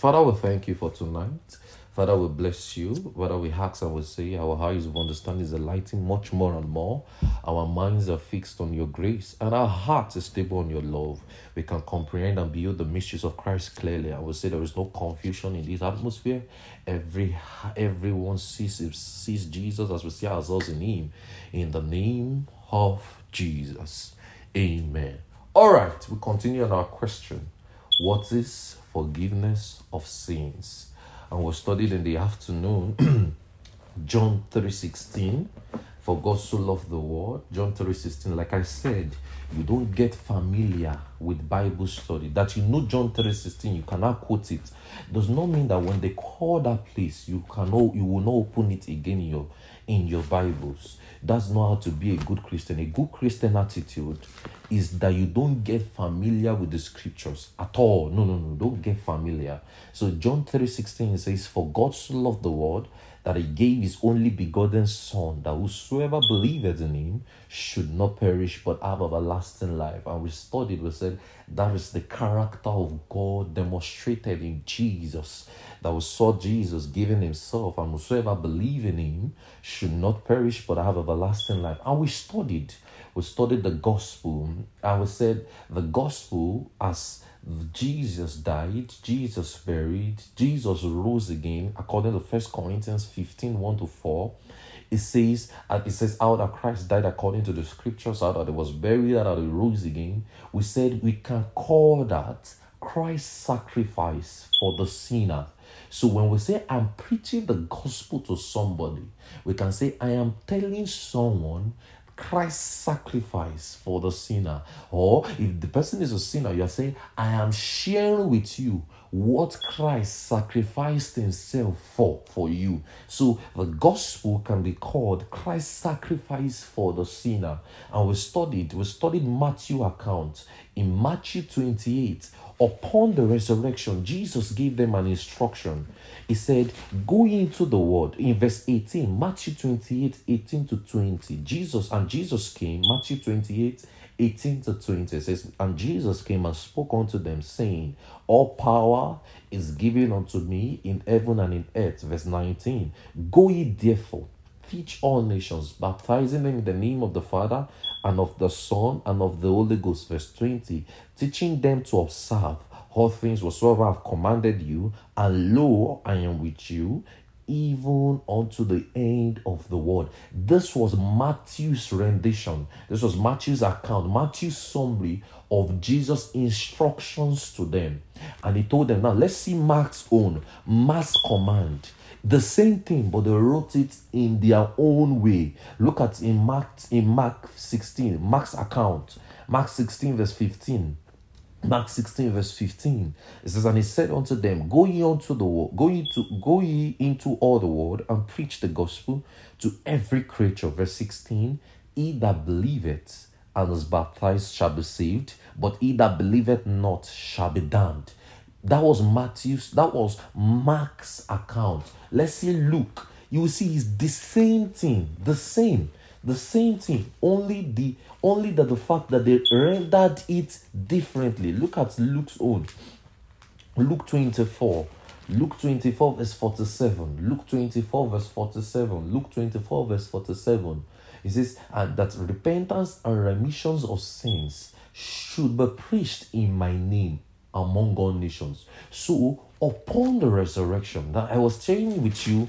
Father, we thank you for tonight. Father, we bless you. Father, we ask and we say our eyes of understanding is enlightened much more and more. Our minds are fixed on your grace and our hearts is stable on your love. We can comprehend and behold the mysteries of Christ clearly. I will say there is no confusion in this atmosphere. Every everyone sees sees Jesus as we see ourselves in him. In the name of Jesus. Amen. All right, we continue on our question. What is forgiveness of sins? and we studied in the afternoon John 3:16 for God so loved the world John 3:16 like I said you don't get familiar with Bible study. That you know John 3:16 you cannot quote it. Does not mean that when they call that place you cannot you will not open it again in your in your Bibles that's not how to be a good Christian. A good Christian attitude is that you don't get familiar with the scriptures at all. No, no, no, don't get familiar. So John 3:16 says, For God so loved the world that he gave his only begotten Son, that whosoever believeth in him should not perish but have everlasting life. And we studied, we said that is the character of God demonstrated in Jesus. That we saw Jesus giving himself, and whosoever believe in him should not perish but have everlasting life. And we studied, we studied the gospel, and we said the gospel as Jesus died, Jesus buried, Jesus rose again, according to First Corinthians 15 1 to 4. It says, it says, how that Christ died according to the scriptures, how that he was buried, how that he rose again. We said we can call that Christ's sacrifice for the sinner. So when we say I'm preaching the gospel to somebody, we can say I am telling someone Christ's sacrifice for the sinner. Or if the person is a sinner, you are saying, I am sharing with you what Christ sacrificed himself for for you. So the gospel can be called Christ's sacrifice for the sinner. And we studied, we studied Matthew account. In Matthew 28, upon the resurrection, Jesus gave them an instruction. He said, Go into the world. In verse 18, Matthew 28, 18 to 20. Jesus and Jesus came, Matthew 28, 18 to 20 says, And Jesus came and spoke unto them, saying, All power is given unto me in heaven and in earth. Verse 19, Go ye therefore, teach all nations, baptizing them in the name of the Father and of the Son and of the Holy Ghost. Verse 20, teaching them to observe all things whatsoever I have commanded you, and lo, I am with you even unto the end of the world. This was Matthew's rendition. This was Matthew's account, Matthew's summary of Jesus' instructions to them. And he told them, now let's see Mark's own, Mark's command. The same thing, but they wrote it in their own way. Look at in Mark in Mark 16, Mark's account, Mark 16, verse 15. Mark 16, verse 15. It says, And he said unto them, Go ye unto the world, go ye to go ye into all the world and preach the gospel to every creature. Verse 16. He that believeth and is baptized shall be saved, but he that believeth not shall be damned. That was Matthew's, that was Mark's account. Let's see Luke. You will see it's the same thing, the same, the same thing, only the only that the fact that they rendered it differently. Look at Luke's own. Luke 24. Luke 24 verse 47. Luke 24 verse 47. Luke 24 verse 47. It says and that repentance and remissions of sins should be preached in my name among all nations. So upon the resurrection that I was sharing with you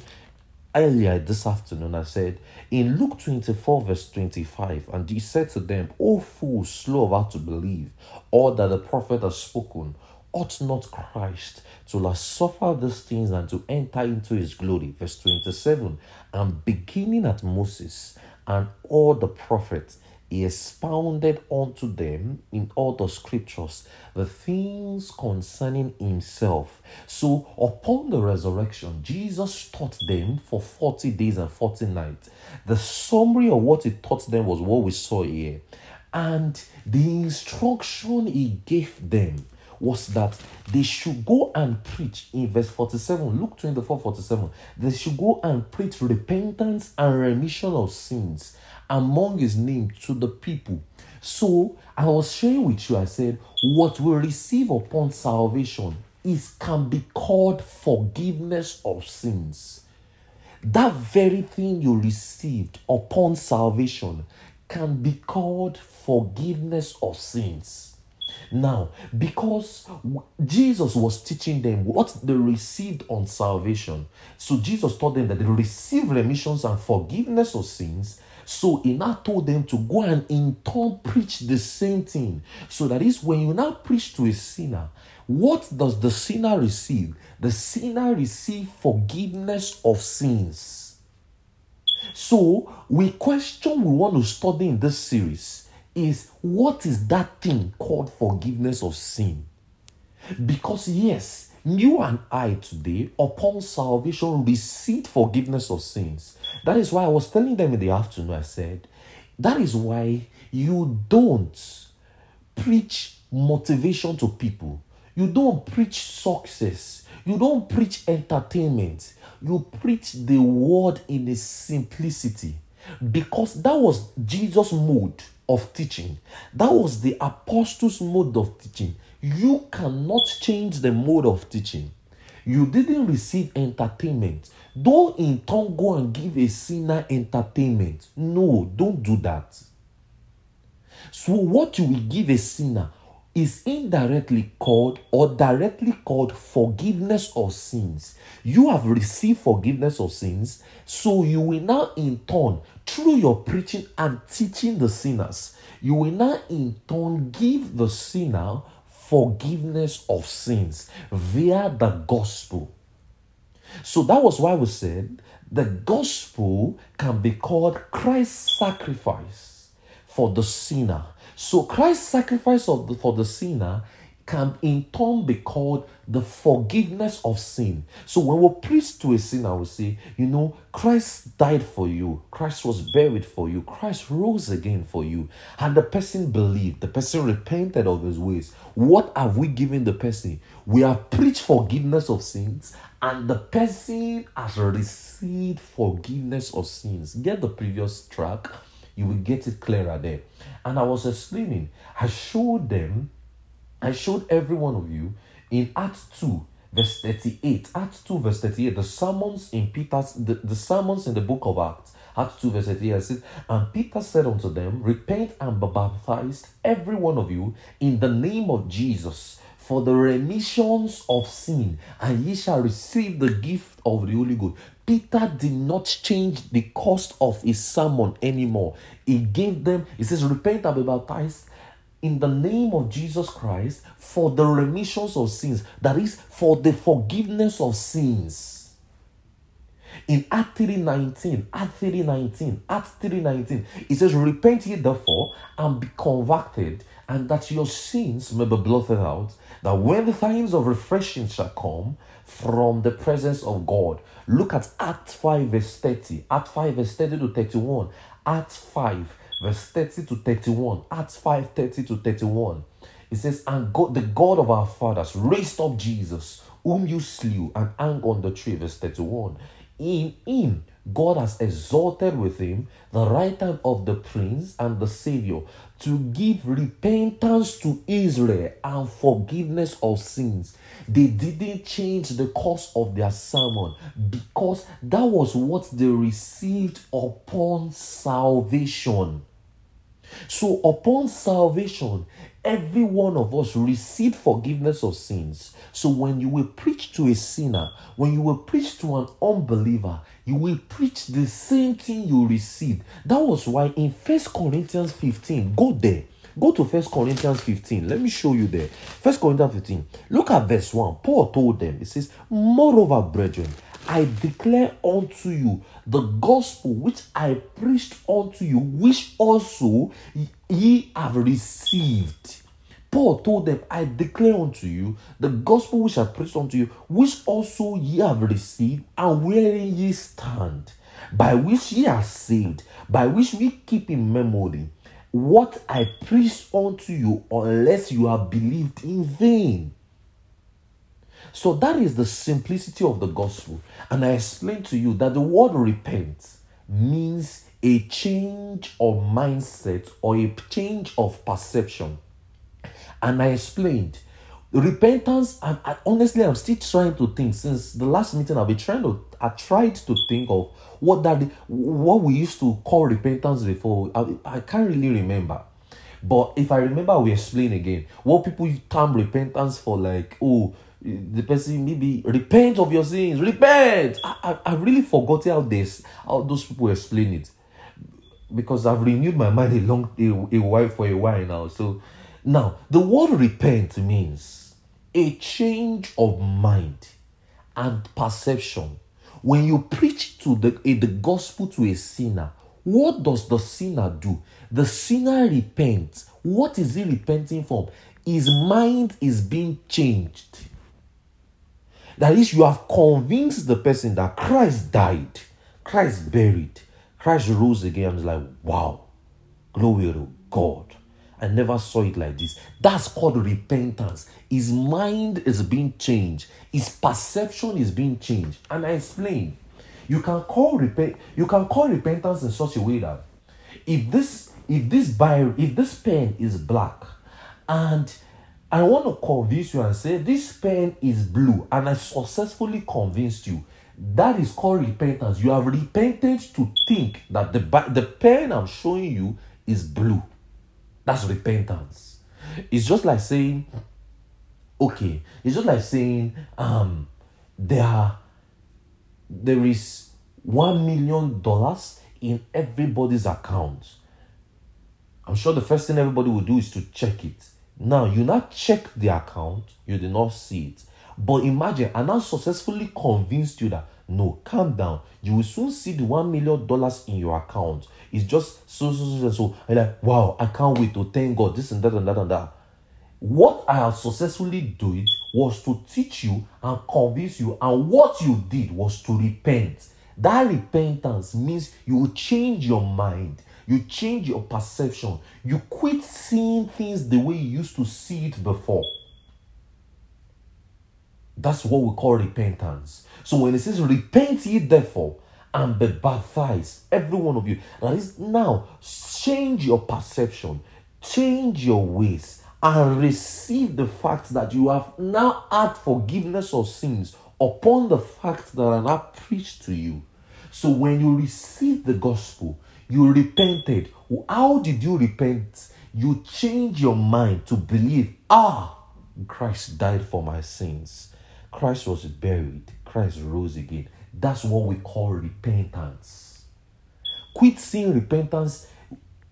earlier this afternoon, I said in Luke 24, verse 25, and he said to them, O fools, slow of heart to believe all that the prophet has spoken, ought not Christ to have suffered these things and to enter into his glory? Verse 27, and beginning at Moses and all the prophets, he expounded unto them in all the scriptures the things concerning himself. So, upon the resurrection, Jesus taught them for 40 days and 40 nights. The summary of what he taught them was what we saw here. And the instruction he gave them was that they should go and preach in verse 47, Luke 24 47. They should go and preach repentance and remission of sins among his name to the people. So I was sharing with you, I said, what we receive upon salvation is can be called forgiveness of sins. That very thing you received upon salvation can be called forgiveness of sins. Now, because Jesus was teaching them what they received on salvation, so Jesus taught them that they receive remissions and forgiveness of sins. So he now told them to go and in turn preach the same thing. So that is when you now preach to a sinner, what does the sinner receive? The sinner receive forgiveness of sins. So we question we want to study in this series is what is that thing called forgiveness of sin? Because, yes, you and I today, upon salvation, receive forgiveness of sins. That is why I was telling them in the afternoon, I said, that is why you don't preach motivation to people. You don't preach success. You don't preach entertainment. You preach the word in a simplicity. Because that was Jesus' mode of teaching. That was the apostles' mode of teaching. You cannot change the mode of teaching. You didn't receive entertainment. Don't in turn go and give a sinner entertainment. No, don't do that. So, what you will give a sinner is indirectly called or directly called forgiveness of sins. You have received forgiveness of sins, so you will now in turn, through your preaching and teaching the sinners, you will now in turn give the sinner forgiveness of sins via the gospel. So that was why we said the gospel can be called Christ's sacrifice for the sinner so Christ's sacrifice of the, for the sinner can in turn be called the forgiveness of sin. So when we preach to a sinner, we say, you know, Christ died for you, Christ was buried for you, Christ rose again for you, and the person believed, the person repented of his ways. What have we given the person? We have preached forgiveness of sins, and the person has received forgiveness of sins. Get the previous track you will get it clearer there. And I was explaining, I showed them, I showed every one of you in Acts 2, verse 38. Acts 2, verse 38, the sermons in Peter's, the, the sermons in the book of Acts. Acts 2, verse 38 says, And Peter said unto them, Repent and be baptized, every one of you, in the name of Jesus, for the remissions of sin, and ye shall receive the gift of the Holy Ghost. Peter did not change the cost of his sermon anymore. He gave them, he says, Repent and be baptized in the name of Jesus Christ for the remissions of sins, that is, for the forgiveness of sins. In Act 3:19, Act 3:19, Act 3:19, it says, Repent ye therefore and be converted, and that your sins may be blotted out, that when the times of refreshing shall come from the presence of God. Look at Act 5, verse 30. Act 5, verse 30 to 31. Act 5, verse 30 to 31. Acts 5, 30 to 31. It says, And God, the God of our fathers raised up Jesus, whom you slew and hung on the tree. Verse 31. In him God has exalted with him the right hand of the prince and the savior to give repentance to Israel and forgiveness of sins. They didn't change the course of their sermon because that was what they received upon salvation. So, upon salvation, every one of us received forgiveness of sins. So, when you will preach to a sinner, when you will preach to an unbeliever, you will preach the same thing you received. That was why in First Corinthians 15, go there. Go to First Corinthians 15. Let me show you there. First Corinthians 15. Look at verse 1. Paul told them, It says, Moreover, brethren, I declare unto you the gospel which I preached unto you, which also ye have received. Paul told them, I declare unto you the gospel which I preached unto you, which also ye have received, and wherein ye stand, by which ye are saved, by which we keep in memory what I preached unto you, unless you have believed in vain. So that is the simplicity of the gospel. And I explained to you that the word repent means a change of mindset or a change of perception. And I explained repentance I, honestly i'm still trying to think since the last meeting i've been trying to i tried to think of what that what we used to call repentance before i, I can't really remember but if i remember we explain again what people term repentance for like oh the person maybe repent of your sins repent i, I, I really forgot how this how those people explain it because i've renewed my mind a long a, a while for a while now so now the word repent means a change of mind and perception. When you preach to the, the gospel to a sinner, what does the sinner do? The sinner repents. What is he repenting from? His mind is being changed. That is, you have convinced the person that Christ died, Christ buried, Christ rose again. It's like, wow, glory to God. I never saw it like this. That's called repentance. His mind is being changed, his perception is being changed. And I explain. You can call repent you can call repentance in such a way that if this if this bio if this pen is black and I want to convince you and say this pen is blue, and I successfully convinced you. That is called repentance. You have repented to think that the, the pen I'm showing you is blue. That's repentance. It's just like saying, okay, it's just like saying, um, there are, there is one million dollars in everybody's account. I'm sure the first thing everybody will do is to check it. Now, you not check the account, you did not see it. But imagine, I now successfully convinced you that no, calm down. You will soon see the one million dollars in your account. It's just so so so so. And like, wow, I can't wait to thank God. This and that and that and that. What I have successfully done was to teach you and convince you, and what you did was to repent. That repentance means you will change your mind, you change your perception, you quit seeing things the way you used to see it before. That's what we call repentance. So when it says, Repent ye therefore and be baptized, every one of you, that is now change your perception, change your ways, and receive the fact that you have now had forgiveness of sins upon the fact that I now preached to you. So when you receive the gospel, you repented. How did you repent? You change your mind to believe, ah, Christ died for my sins. Christ was buried, Christ rose again. That's what we call repentance. Quit seeing repentance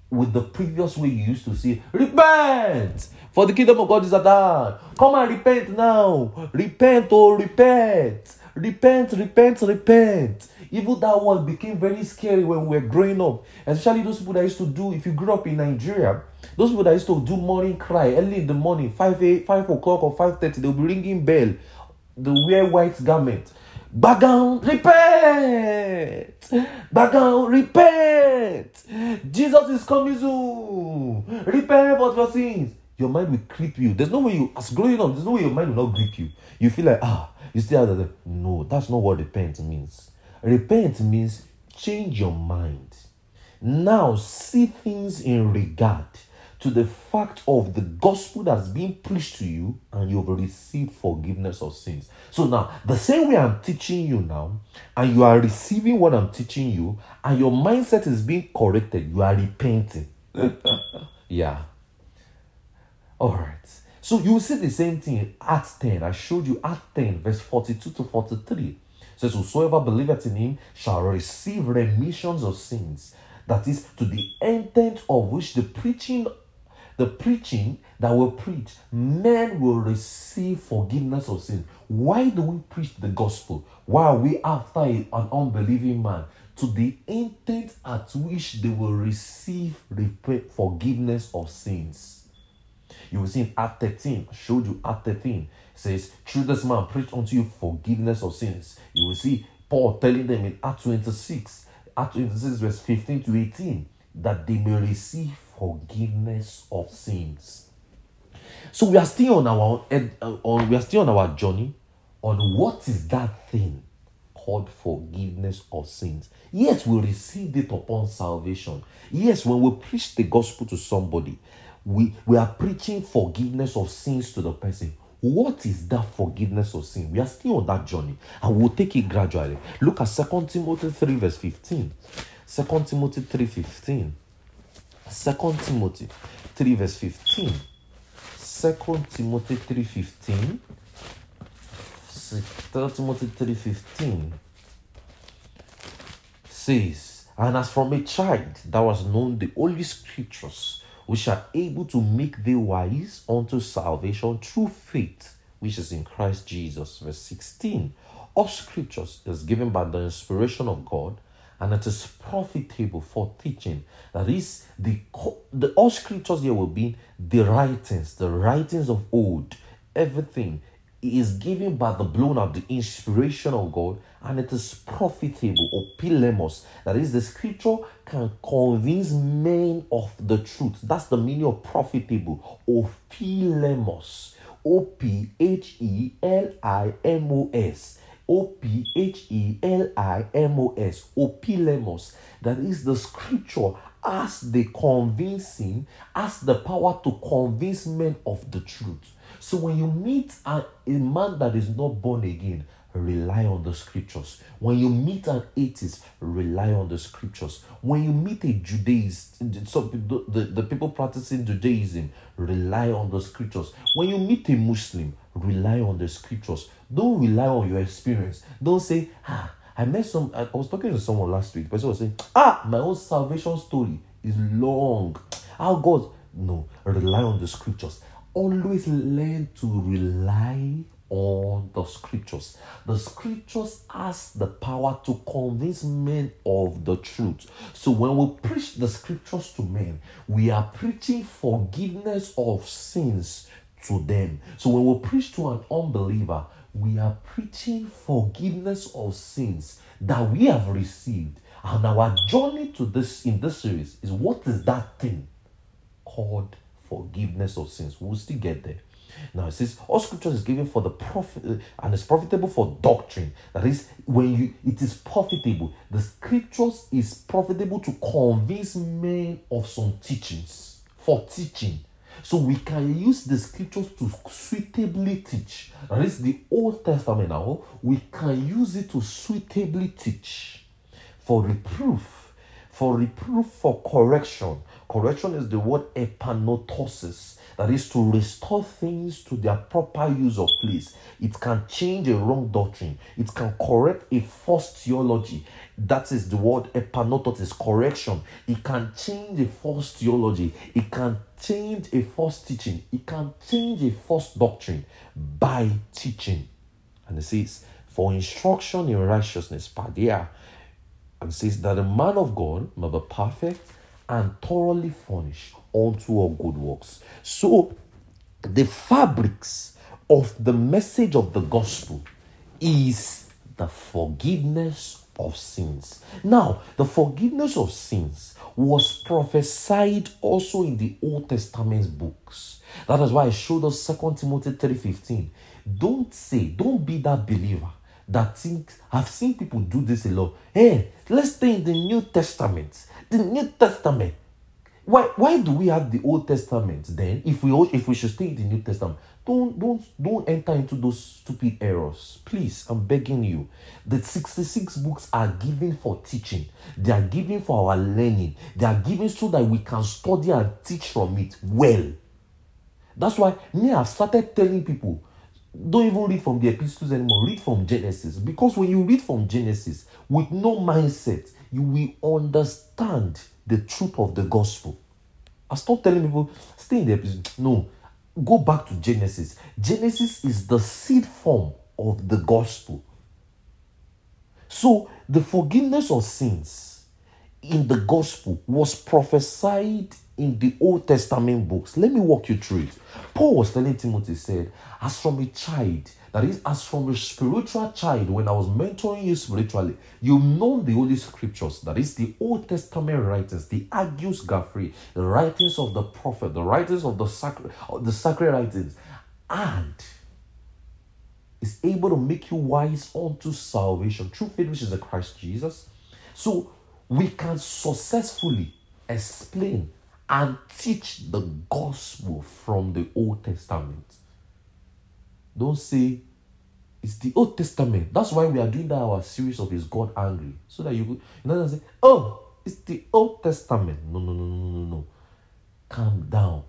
with the previous way you used to see repent for the kingdom of God is at hand. Come and repent now. Repent, oh, repent. Repent, repent, repent. Even that one became very scary when we were growing up. Especially those people that used to do, if you grew up in Nigeria, those people that used to do morning cry early in the morning, 5, 8, 5 o'clock or 5.30, they'll be ringing bell the wear white garment. Bagan, repent! Bagan, repent! Jesus is coming soon! Repent for your sins. Your mind will creep you. There's no way you, as growing up, there's no way your mind will not grip you. You feel like, ah, you still have that. No, that's not what repent means. Repent means change your mind. Now see things in regard to the fact of the gospel that's being preached to you and you've received forgiveness of sins. So now, the same way I'm teaching you now, and you are receiving what I'm teaching you, and your mindset is being corrected, you are repenting. yeah. All right. So you will see the same thing Act 10. I showed you Act 10, verse 42 to 43. Says, Whosoever believeth in him shall receive remissions of sins. That is to the intent of which the preaching the preaching that will preach, men will receive forgiveness of sin. Why do we preach the gospel? Why are we after an unbelieving man? To the intent at which they will receive forgiveness of sins. You will see in Act 13, I showed you Act 13, says, Through this man preach unto you forgiveness of sins. You will see Paul telling them in Act 26, Act 26, verse 15 to 18, that they may receive forgiveness of sins. So we are still on our uh, on we are still on our journey on what is that thing called forgiveness of sins. Yes, we received it upon salvation. Yes, when we preach the gospel to somebody, we, we are preaching forgiveness of sins to the person. What is that forgiveness of sin? We are still on that journey and we'll take it gradually. Look at 2 Timothy 3, verse 15. 2 Timothy 3 15. 2 Timothy 3, verse 15. 2 Timothy 3 15. 2 Timothy 3 15 says, And as from a child that was known the Holy Scriptures, which are able to make thee wise unto salvation through faith, which is in Christ Jesus. Verse 16. All scriptures is given by the inspiration of God and it is profitable for teaching. That is, the, the all scriptures here will be the writings, the writings of old, everything is given by the blown of the inspiration of God, and it is profitable or pilemos. That is, the scripture can convince men of the truth. That's the meaning of profitable or pilemos. O P H E L I M O S. O P H E L I M O S, opilemos. That is the scripture as the convincing, as the power to convince men of the truth. So when you meet a, a man that is not born again, rely on the scriptures. When you meet an atheist, rely on the scriptures. When you meet a Judaist, some the, the, people practicing Judaism, rely on the scriptures. When you meet a Muslim, rely on the scriptures. Don't rely on your experience. Don't say, ah, I met some. I was talking to someone last week. The person was saying, ah, my own salvation story is long. How God? No, rely on the scriptures. Always learn to rely on the scriptures. The scriptures has the power to convince men of the truth. So when we preach the scriptures to men, we are preaching forgiveness of sins to them. So when we preach to an unbeliever, we are preaching forgiveness of sins that we have received. And our journey to this in this series is what is that thing called forgiveness of sins? We'll still get there. Now it says all scripture is given for the profit uh, and is profitable for doctrine. That is, when you it is profitable, the scriptures is profitable to convince men of some teachings for teaching so we can use the scriptures to suitably teach. That is the Old Testament now. We can use it to suitably teach for reproof, for reproof, for correction. Correction is the word epanotosis that is to restore things to their proper use of place. It can change a wrong doctrine. It can correct a false theology. That is the word epanotosis, correction. It can change a false theology. It can change a false teaching. It can change a false doctrine by teaching. And it says, for instruction in righteousness, padia. And says that the man of God may be perfect and thoroughly furnished unto all good works. So, the fabrics of the message of the gospel is the forgiveness of sins. Now, the forgiveness of sins was prophesied also in the Old Testament books. That is why I showed us 2 Timothy 3:15. Don't say, don't be that believer that thinks I've seen people do this a lot. Hey, let's stay in the New Testament. The New Testament why why do we have the Old Testament then? If we if we should stay in the New Testament, don't don't don't enter into those stupid errors. Please, I'm begging you. The 66 books are given for teaching. They are given for our learning. They are given so that we can study and teach from it well. That's why me I've started telling people don't even read from the epistles anymore. Read from Genesis. Because when you read from Genesis with no mindset, you will understand the truth of the gospel. I stop telling people, stay in the episode. No, go back to Genesis. Genesis is the seed form of the gospel. So, the forgiveness of sins in the gospel was prophesied in the Old Testament books. Let me walk you through it. Paul was telling Timothy, said, As from a child, that is, as from a spiritual child, when I was mentoring you spiritually, you've known the Holy Scriptures, that is, the Old Testament writers, the Agios Gafri, the writings of the prophet, the writings of the sacred, the sacred writings, and is able to make you wise unto salvation through faith, which is the Christ Jesus. So we can successfully explain and teach the gospel from the Old Testament. Don't say it's the Old Testament. That's why we are doing that our series of Is God Angry? So that you, you know, say, oh, it's the Old Testament. No, no, no, no, no, no. Calm down.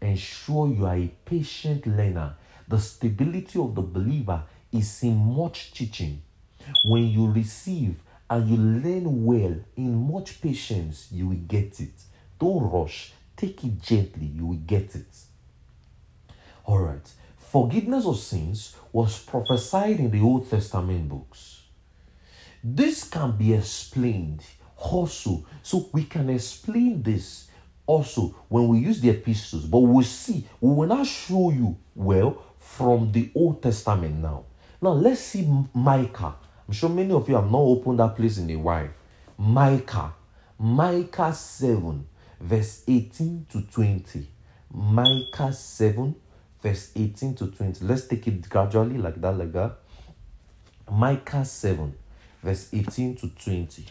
Ensure you are a patient learner. The stability of the believer is in much teaching. When you receive and you learn well in much patience, you will get it. Don't rush. Take it gently. You will get it. All right. Forgiveness of sins was prophesied in the Old Testament books. This can be explained also. So we can explain this also when we use the epistles, but we'll see. We will not show you well from the Old Testament now. Now let's see Micah. I'm sure many of you have not opened that place in a while. Micah. Micah 7, verse 18 to 20. Micah 7, verse 18 to 20. Let's take it gradually, like that, like that. Micah 7, verse 18 to 20.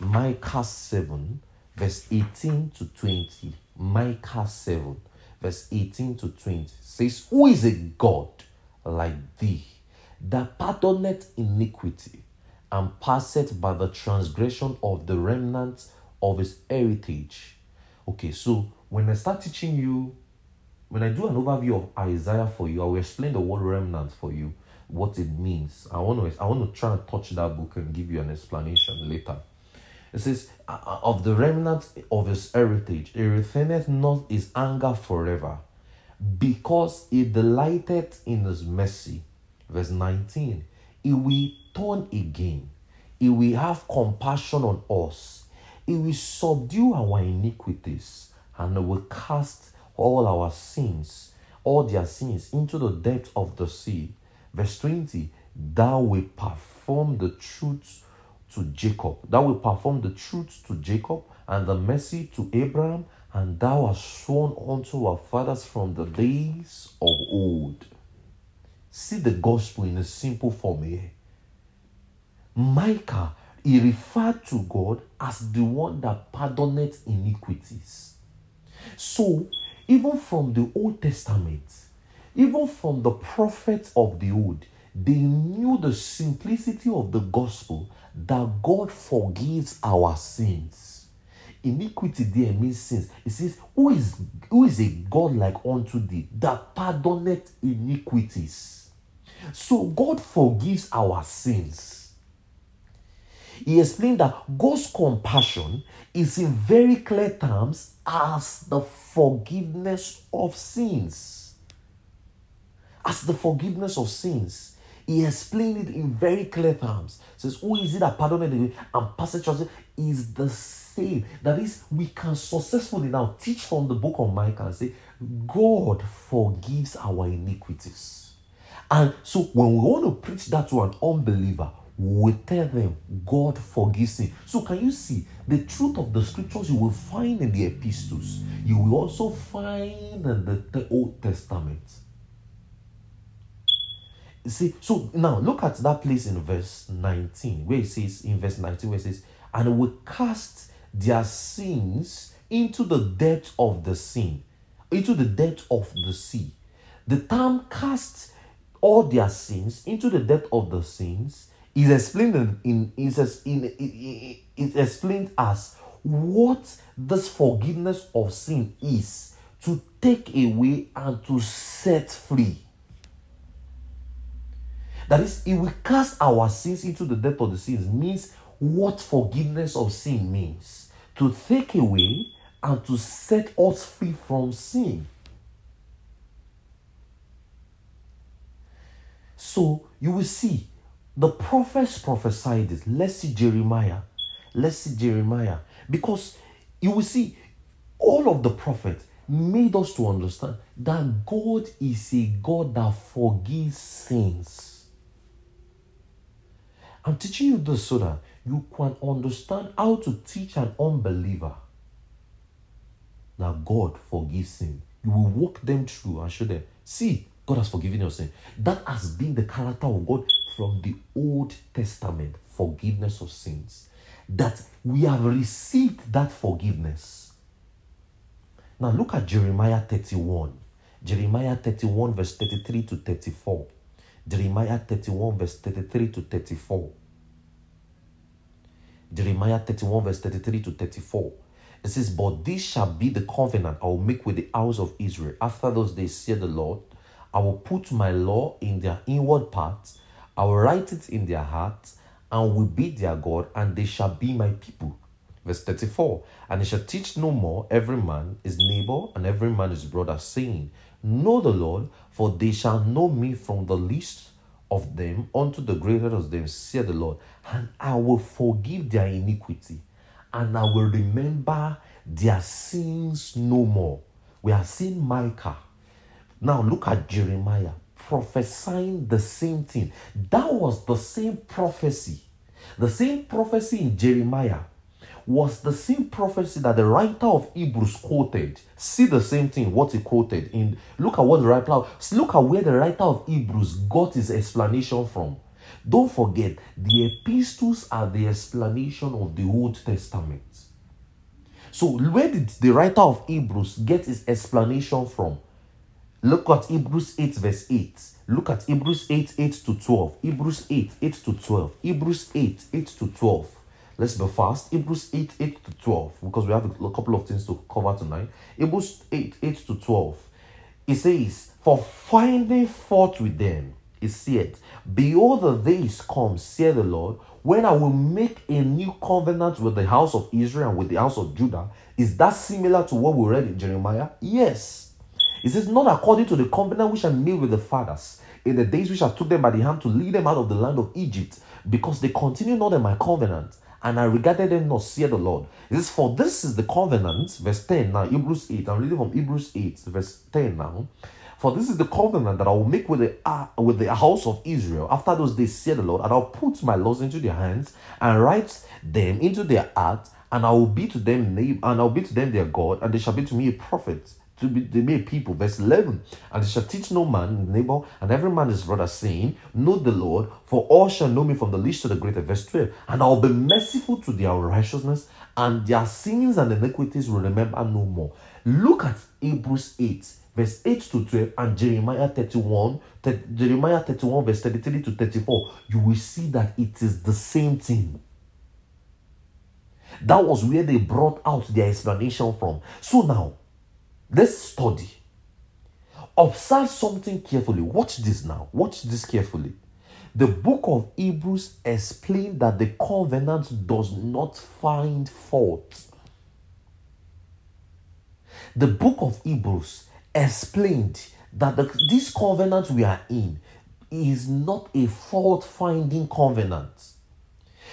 Micah 7, verse 18 to 20. Micah 7, verse 18 to 20 says, Who is a God like thee that pardoneth iniquity and passeth by the transgression of the remnant of his heritage? Okay, so when I start teaching you, when I do an overview of Isaiah for you, I will explain the word remnant for you, what it means. I want to I want to try and touch that book and give you an explanation later. It says, Of the remnant of his heritage, he retaineth not his anger forever, because he delighted in his mercy. Verse 19. He will turn again, he will have compassion on us, he will subdue our iniquities, and will cast all our sins, all their sins, into the depth of the sea. Verse 20. Thou will perform the truths to Jacob. Thou will perform the truth to Jacob and the mercy to Abraham, and thou hast sworn unto our fathers from the days of old. See the gospel in a simple form here. Micah, he referred to God as the one that pardoneth iniquities. So, even from the Old Testament, even from the prophets of the old, they knew the simplicity of the gospel that God forgives our sins. Iniquity there means sins. It says, Who is who is a God like unto thee that pardoneth iniquities? So God forgives our sins. He explained that God's compassion is in very clear terms as the forgiveness of sins. As the forgiveness of sins. He explained it in very clear terms. Says, Who is it that pardoned the and passage is the same. That is, we can successfully now teach from the book of Micah and say, God forgives our iniquities. And so when we want to preach that to an unbeliever, we tell them God forgives him. So can you see the truth of the scriptures you will find in the epistles? You will also find in the, the Old Testament. See, so now look at that place in verse 19, where it says, in verse 19, where it says, and will cast their sins into the depth of the sea, into the depth of the sea. The term cast all their sins into the depth of the sins is explained in, is in, in, is explained as what this forgiveness of sin is to take away and to set free. That is, if we cast our sins into the depth of the sins, means what forgiveness of sin means to take away and to set us free from sin. So you will see the prophets prophesied this. Let's see Jeremiah. Let's see Jeremiah. Because you will see all of the prophets made us to understand that God is a God that forgives sins. I'm teaching you this so that you can understand how to teach an unbeliever that God forgives sin. You will walk them through and show them, see, God has forgiven your sin. That has been the character of God from the Old Testament forgiveness of sins. That we have received that forgiveness. Now look at Jeremiah 31. Jeremiah 31, verse 33 to 34. Jeremiah 31, verse 33 to 34. Jeremiah 31, verse 33 to 34. It says, But this shall be the covenant I will make with the house of Israel. After those days, said the Lord, I will put my law in their inward parts, I will write it in their hearts, and will be their God, and they shall be my people. Verse 34 And they shall teach no more every man his neighbor and every man his brother, saying, Know the Lord, for they shall know me from the least of them unto the greater of them, said the Lord. And I will forgive their iniquity, and I will remember their sins no more. We are seeing Micah. Now look at Jeremiah prophesying the same thing. That was the same prophecy. The same prophecy in Jeremiah was the same prophecy that the writer of Hebrews quoted. See the same thing, what he quoted in look at what the writer look at where the writer of Hebrews got his explanation from. Don't forget, the epistles are the explanation of the Old Testament. So, where did the writer of Hebrews get his explanation from? Look at Hebrews 8, verse 8. Look at Hebrews 8, 8 to 12. Hebrews 8, 8 to 12. Hebrews 8, 8 to 12. Let's be fast. Hebrews 8, 8 to 12, because we have a couple of things to cover tonight. Hebrews 8, 8 to 12. It says, For finding fault with them, it said, Behold, the days come, said the Lord, when I will make a new covenant with the house of Israel and with the house of Judah. Is that similar to what we read in Jeremiah? Yes. It says, Not according to the covenant which I made with the fathers in the days which I took them by the hand to lead them out of the land of Egypt, because they continue not in my covenant and I regarded them not, said the Lord. It says, For this is the covenant, verse 10 now, Hebrews 8. I'm reading from Hebrews 8, verse 10 now. For this is the covenant that I will make with the uh, with the house of Israel after those days, said the Lord, and I'll put my laws into their hands and write them into their heart, and I will be to them name, and I'll be to them their God, and they shall be to me a prophet to be they made people. Verse 11. And they shall teach no man neighbor, and every man his brother, saying, Know the Lord, for all shall know me from the least to the greater. Verse 12. And I will be merciful to their righteousness, and their sins and iniquities will remember no more. Look at Hebrews 8, verse 8 to 12, and Jeremiah 31, Jeremiah 31, verse 33 to 34. You will see that it is the same thing. That was where they brought out their explanation from. So now, Let's study. Observe something carefully. Watch this now. Watch this carefully. The book of Hebrews explained that the covenant does not find fault. The book of Hebrews explained that the, this covenant we are in is not a fault finding covenant.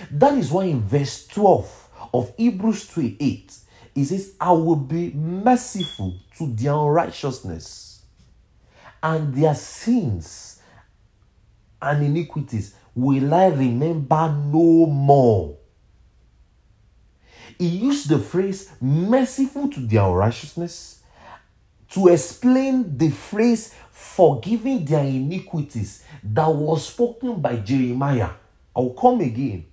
That is why in verse 12 of Hebrews 3 8, he says, I will be merciful to their unrighteousness and their sins and iniquities will I remember no more. He used the phrase merciful to their unrighteousness to explain the phrase forgiving their iniquities that was spoken by Jeremiah. I'll come again.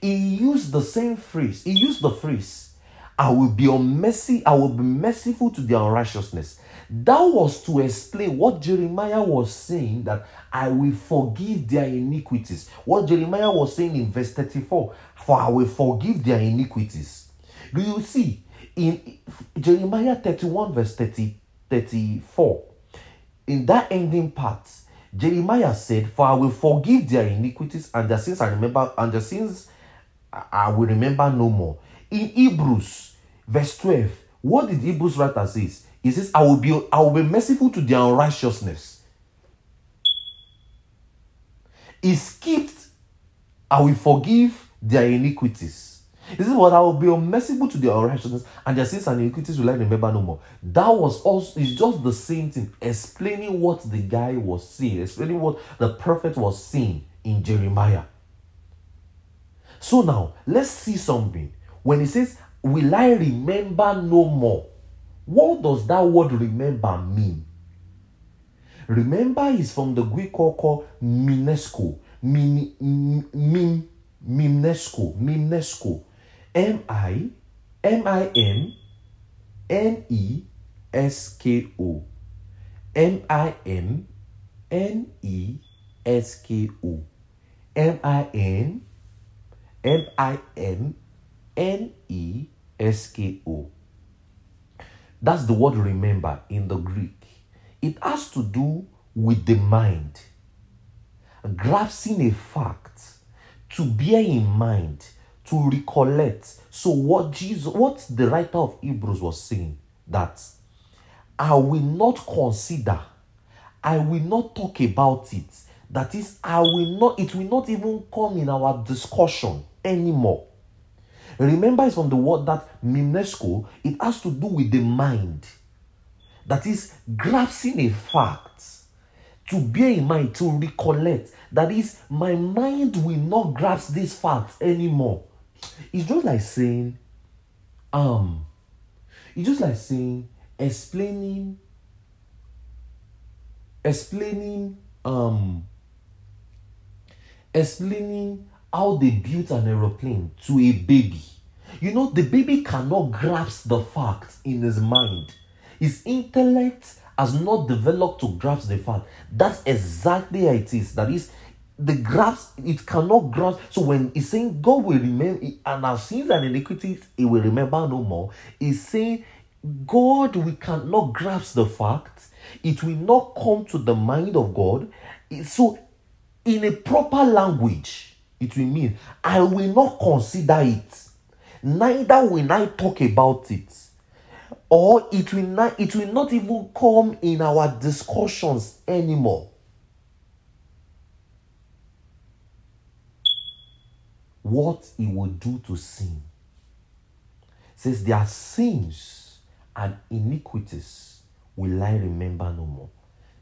He used the same phrase, he used the phrase I will be mercy, I will be merciful to their unrighteousness. That was to explain what Jeremiah was saying that I will forgive their iniquities. What Jeremiah was saying in verse 34 for I will forgive their iniquities. Do you see in Jeremiah 31, verse 30, 34, in that ending part, Jeremiah said, For I will forgive their iniquities and their sins I remember, and their sins I will remember no more. In Hebrews, verse 12, what did Hebrews writer says? He says, I will be I will be merciful to their unrighteousness. He skipped, I will forgive their iniquities. This is what I will be merciful to their unrighteousness, and their sins and iniquities will I remember no more. That was also it's just the same thing, explaining what the guy was saying, explaining what the prophet was saying in Jeremiah. So now let's see something. When he says, Will I remember no more? What does that word remember mean? Remember is from the Greek word called minesco. Min, min, minesco. Minesco. M I M I N N E S K O. M I M N E S K O. M I N M I M N E S K O. That's the word remember in the Greek. It has to do with the mind, grasping a fact, to bear in mind, to recollect. So what Jesus, what the writer of Hebrews was saying, that I will not consider, I will not talk about it. That is, I will not, it will not even come in our discussion anymore. Remember, it's from the word that mimnesko, it has to do with the mind. That is, grasping a fact, to bear in mind, to recollect. That is, my mind will not grasp this fact anymore. It's just like saying, um, it's just like saying, explaining, explaining, um, explaining how they built an aeroplane to a baby. You know, the baby cannot grasp the fact in his mind. His intellect has not developed to grasp the fact. That's exactly how it is. That is, the grasp, it cannot grasp. So when he's saying God will remember, and our sins and iniquities, he will remember no more, he's saying God, we cannot grasp the fact. It will not come to the mind of God. So, in a proper language, it will mean I will not consider it, neither will I talk about it, or it will not, it will not even come in our discussions anymore. What he will do to sin says their sins and iniquities will I remember no more.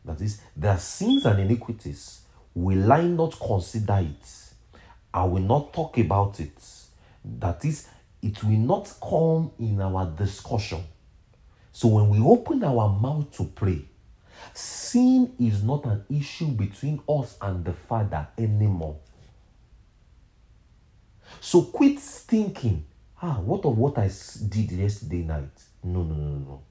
That is, their sins and iniquities will I not consider it I will not talk about it. That is, it will not come in our discussion. So when we open our mouth to pray, sin is not an issue between us and the Father anymore. So quit thinking, ah, what of what I did yesterday night? No, no, no, no.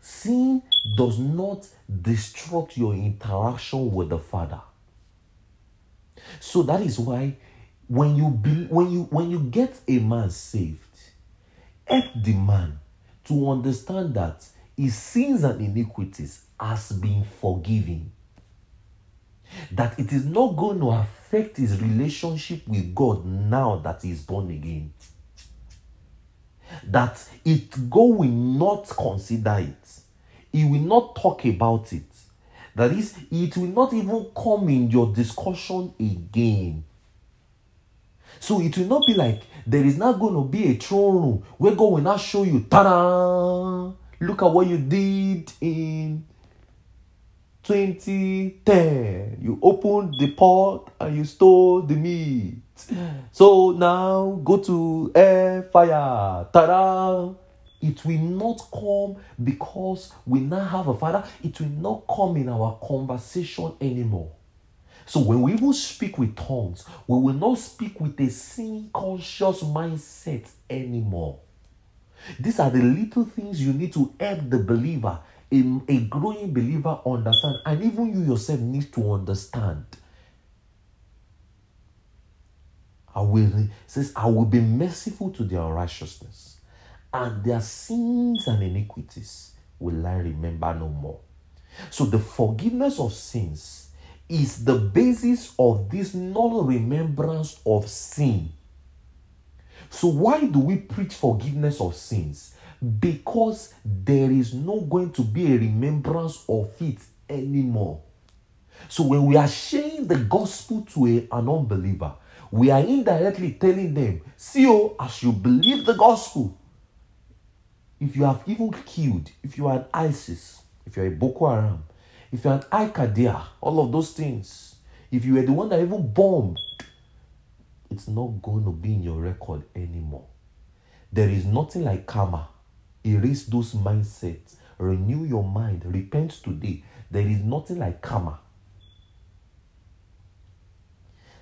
Sin does not disrupt your interaction with the Father. So that is why when you be, when you when you get a man saved help the man to understand that his sins and iniquities has been forgiven. That it is not going to affect his relationship with god now that he is born again. That it god will not consider it. He will not talk about it. That is it will not even come in your discussion again so it will not be like there is not going to be a throne room where God will not show you, ta Look at what you did in 2010. You opened the pot and you stole the meat. So now go to air fire. Ta It will not come because we now have a father. It will not come in our conversation anymore. So when we even speak with tongues, we will not speak with a sin conscious mindset anymore. These are the little things you need to help the believer, a, a growing believer, understand, and even you yourself need to understand. I will says, I will be merciful to their unrighteousness, and their sins and iniquities will I remember no more. So the forgiveness of sins is the basis of this non remembrance of sin. So, why do we preach forgiveness of sins? Because there is not going to be a remembrance of it anymore. So, when we are sharing the gospel to a, an unbeliever, we are indirectly telling them, see, oh, as you believe the gospel, if you have even killed, if you are an ISIS, if you're a Boko Haram, if you're an Al all of those things, if you were the one that even bombed, it's not going to be in your record anymore. There is nothing like karma. Erase those mindsets. Renew your mind. Repent today. There is nothing like karma.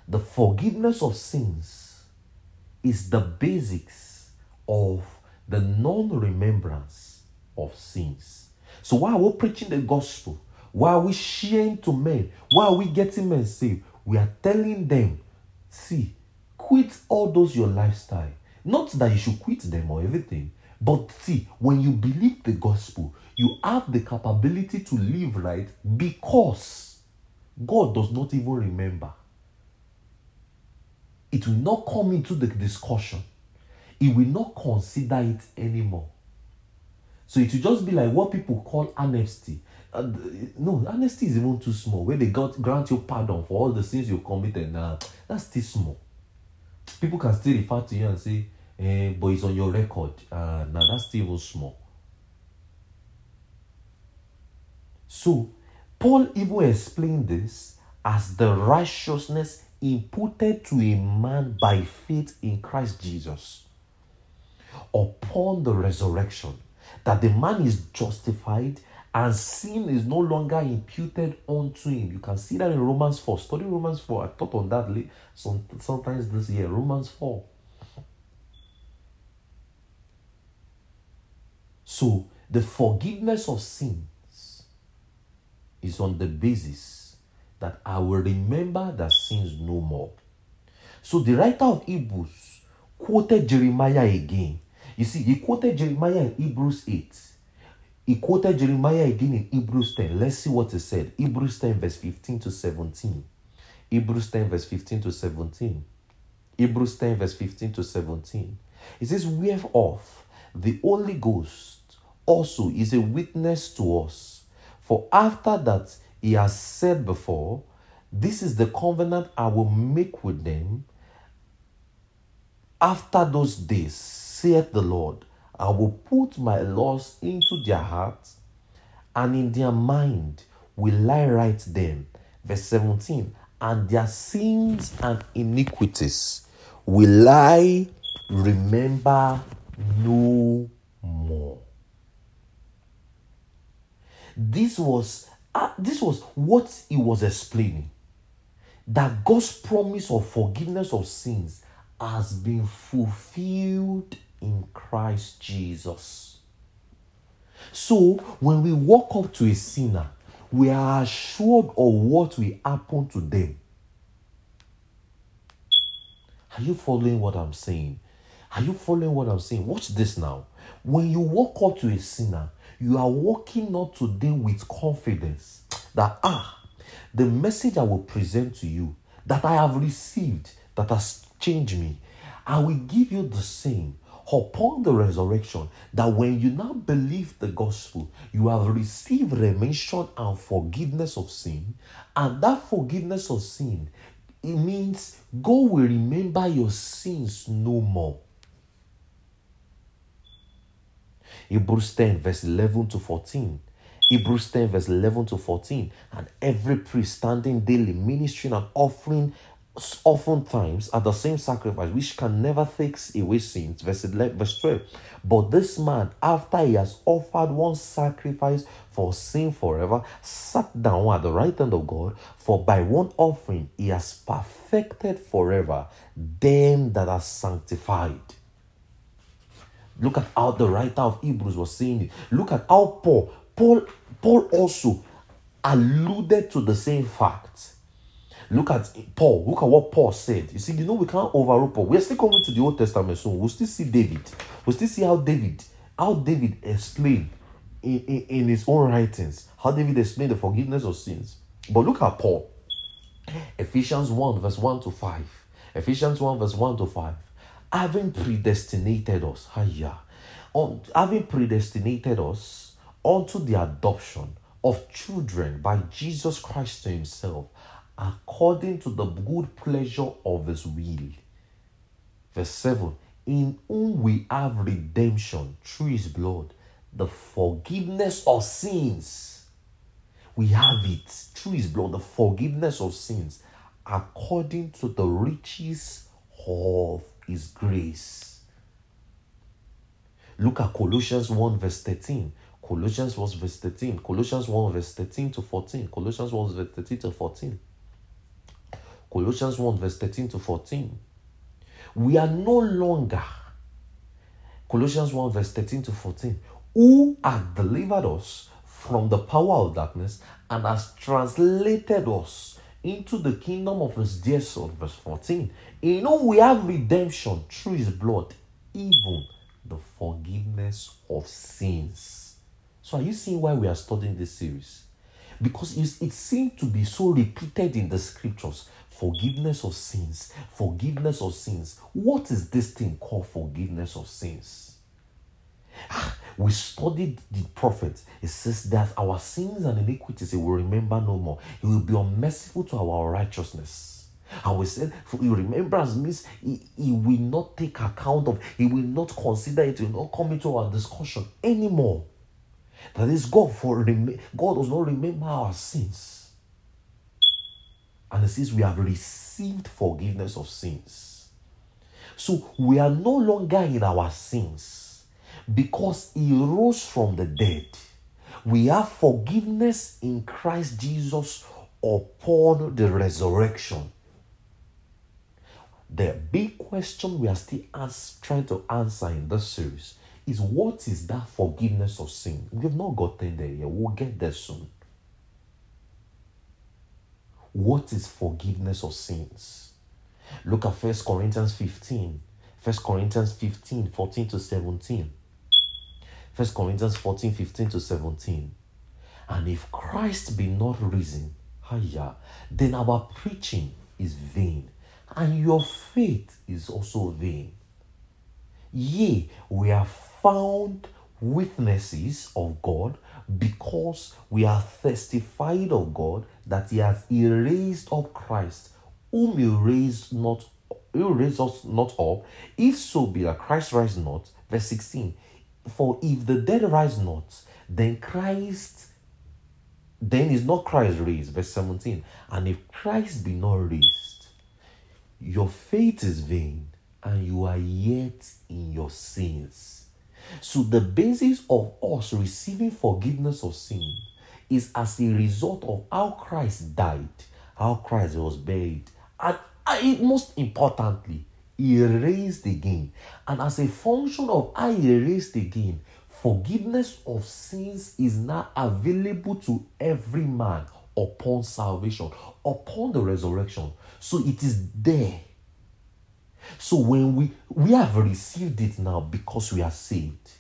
The forgiveness of sins is the basics of the non remembrance of sins. So, while we're preaching the gospel, Why are we sharing to men? Why are we getting men saved? We are telling them, see, quit all those your lifestyle. Not that you should quit them or everything, but see, when you believe the gospel, you have the capability to live right because God does not even remember. It will not come into the discussion. He will not consider it anymore. So it will just be like what people call amnesty. Uh, no, amnesty is even too small. Where they got grant you pardon for all the sins you committed. Now that's too small. People can still refer to you and say, eh, but it's on your record. Now that's still even small. So Paul even explained this as the righteousness imputed to a man by faith in Christ Jesus upon the resurrection, that the man is justified and sin is no longer imputed unto him. You can see that in Romans 4. Study Romans 4. I thought on that late, some, sometimes this year. Romans 4. So, the forgiveness of sins is on the basis that I will remember that sins no more. So, the writer of Hebrews quoted Jeremiah again. You see, he quoted Jeremiah in Hebrews 8 he quoted Jeremiah again in Hebrews 10. Let's see what he said. Hebrews 10, verse 15 to 17. Hebrews 10, verse 15 to 17. Hebrews 10, verse 15 to 17. It says, Whereof the Holy Ghost also is a witness to us. For after that he has said before, This is the covenant I will make with them after those days, saith the Lord. I will put my laws into their hearts, and in their mind will I write them. Verse 17, and their sins and iniquities will I remember no more. This was uh, this was what he was explaining. That God's promise of forgiveness of sins has been fulfilled in Christ Jesus. So, when we walk up to a sinner, we are assured of what will happen to them. Are you following what I'm saying? Are you following what I'm saying? Watch this now. When you walk up to a sinner, you are walking not to them with confidence that, ah, the message I will present to you that I have received that has changed me, I will give you the same upon the resurrection that when you now believe the gospel, you have received remission and forgiveness of sin, and that forgiveness of sin it means God will remember your sins no more. Hebrews 10, verse 11 to 14. Hebrews 10, verse 11 to 14. And every priest standing daily ministering and offering oftentimes at the same sacrifice, which can never take away sins. Verse 11, verse 12. But this man, after he has offered one sacrifice for sin forever, sat down at the right hand of God, for by one offering he has perfected forever them that are sanctified. Look at how the writer of Hebrews was saying it. Look at how Paul, Paul, Paul also alluded to the same fact Look at Paul. Look at what Paul said. You see, you know, we can't overrule Paul. We're still coming to the Old Testament soon. We'll still see David. We'll still see how David, how David explained in, in, in his own writings, how David explained the forgiveness of sins. But look at Paul. Ephesians 1, verse 1 to 5. Ephesians 1, verse 1 to 5. Having predestinated us, hiya, on, having predestinated us unto the adoption of children by Jesus Christ to himself according to the good pleasure of his will. Verse 7 In whom we have redemption through his blood, the forgiveness of sins. We have it through his blood, the forgiveness of sins, according to the riches of his grace. Look at Colossians 1, verse 13. Colossians 1, verse 13. Colossians 1, verse 13 to 14. Colossians 1, verse 13 to 14. Colossians 1, verse 13 to 14. We are no longer, Colossians 1, verse 13 to 14, who have delivered us from the power of darkness and has translated us into the kingdom of his dear son. Verse 14. In whom we have redemption through his blood, even the forgiveness of sins. So, are you seeing why we are studying this series? Because it seems to be so repeated in the scriptures forgiveness of sins, forgiveness of sins. What is this thing called forgiveness of sins? Ah, we studied the prophet. It says that our sins and iniquities he will remember no more. He will be unmerciful to our righteousness. And we said, for remembrance means he, he will not take account of, he will not consider it, will not come into our discussion anymore. That is God for God does not remember our sins. And it says we have received forgiveness of sins. So we are no longer in our sins because he rose from the dead. We have forgiveness in Christ Jesus upon the resurrection. The big question we are still trying to answer in this series is what is that forgiveness of sin? We have not gotten there yet. We'll get there soon. What is forgiveness of sins? Look at First Corinthians 15. First Corinthians 15, 14 to 17. First Corinthians 14, 15 to 17. And if Christ be not risen, higher, then our preaching is vain, and your faith is also vain. Yea, we are found witnesses of God because we are testified of God that He has raised up Christ, whom He raised not, He raised us not up, if so be that Christ rise not. Verse 16. For if the dead rise not, then Christ, then is not Christ raised. Verse 17. And if Christ be not raised, your faith is vain and you are yet in your sins. So, the basis of us receiving forgiveness of sin is as a result of how Christ died, how Christ was buried, and uh, most importantly, he raised again. And as a function of he raised again, forgiveness of sins is now available to every man upon salvation, upon the resurrection. So it is there so when we we have received it now because we are saved.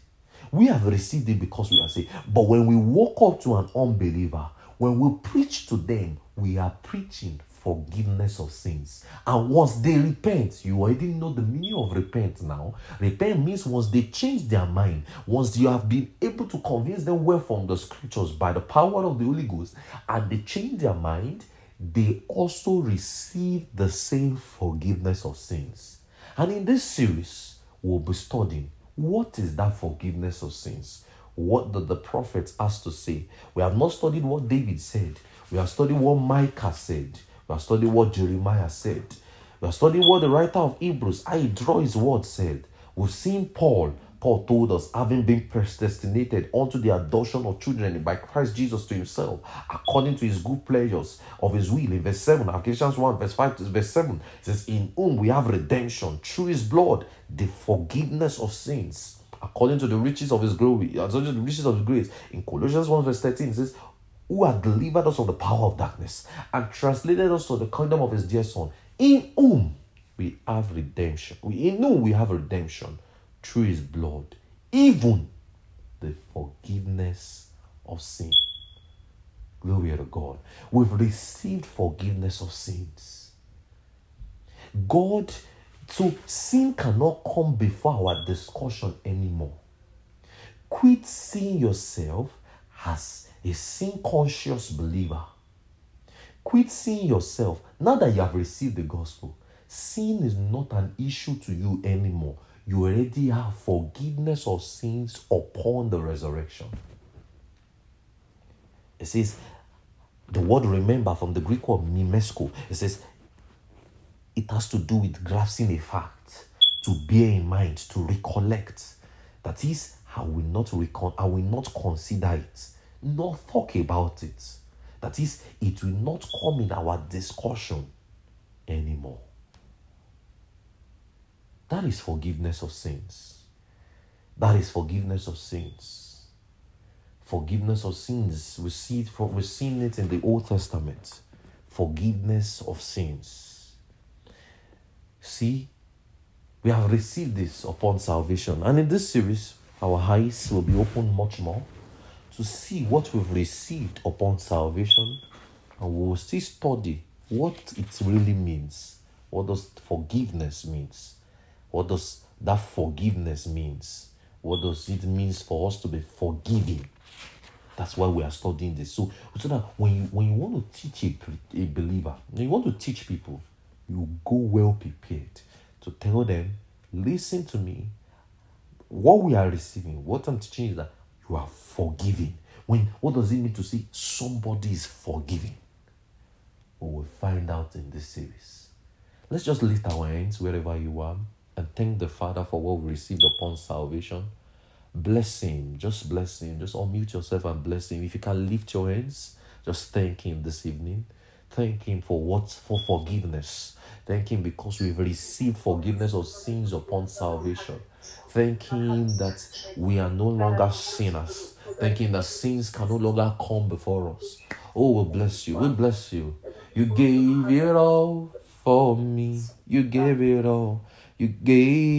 We have received it because we are saved. But when we walk up to an unbeliever, when we preach to them, we are preaching forgiveness of sins. And once they repent, you already know the meaning of repent now. Repent means once they change their mind, once you have been able to convince them well from the scriptures by the power of the Holy Ghost, and they change their mind, they also receive the same forgiveness of sins. And in this series, we'll be studying what is that forgiveness of sins? What did the prophets ask to say? We have not studied what David said. We have studied what Micah said. We have studied what Jeremiah said. We have studied what the writer of Hebrews, I draw his word, said. We've seen Paul Paul told us, having been predestinated unto the adoption of children by Christ Jesus to himself, according to his good pleasures of his will. In verse 7, Galatians 1, verse 5 to verse 7, says, In whom we have redemption through his blood, the forgiveness of sins, according to the riches of his glory, uh, according to the riches of his grace. In Colossians 1, verse 13, it says, Who hath delivered us from the power of darkness and translated us to the kingdom of his dear Son, in whom we have redemption. In whom we have redemption through his blood, even the forgiveness of sin. Glory to God. We've received forgiveness of sins. God, so sin cannot come before our discussion anymore. Quit seeing yourself as a sin conscious believer. Quit seeing yourself, now that you have received the gospel, sin is not an issue to you anymore you already have forgiveness of sins upon the resurrection. It says, the word remember from the Greek word mimesko, it says, it has to do with grasping a fact, to bear in mind, to recollect. That is, I will not recon- I will not consider it, nor talk about it. That is, it will not come in our discussion anymore. That is forgiveness of sins. That is forgiveness of sins. Forgiveness of sins. We see it from, we've seen it in the Old Testament. Forgiveness of sins. See, we have received this upon salvation. And in this series, our eyes will be opened much more to see what we've received upon salvation. And we will still study what it really means. What does forgiveness means? What does that forgiveness means? What does it means for us to be forgiving? That's why we are studying this. So, so that when you, when you want to teach a, a believer, you want to teach people, you go well prepared to tell them, listen to me. What we are receiving, what I'm teaching is that you are forgiving. When what does it mean to say somebody is forgiving? We will find out in this series. Let's just lift our hands wherever you are and thank the Father for what we received upon salvation. Bless Him. Just bless Him. Just unmute yourself and bless Him. If you can lift your hands, just thank Him this evening. Thank Him for what? For forgiveness. Thank Him because we've received forgiveness of sins upon salvation. Thank Him that we are no longer sinners. Thank Him that sins can no longer come before us. Oh, we bless you. We bless you. You gave it all for me. You gave it all. You gave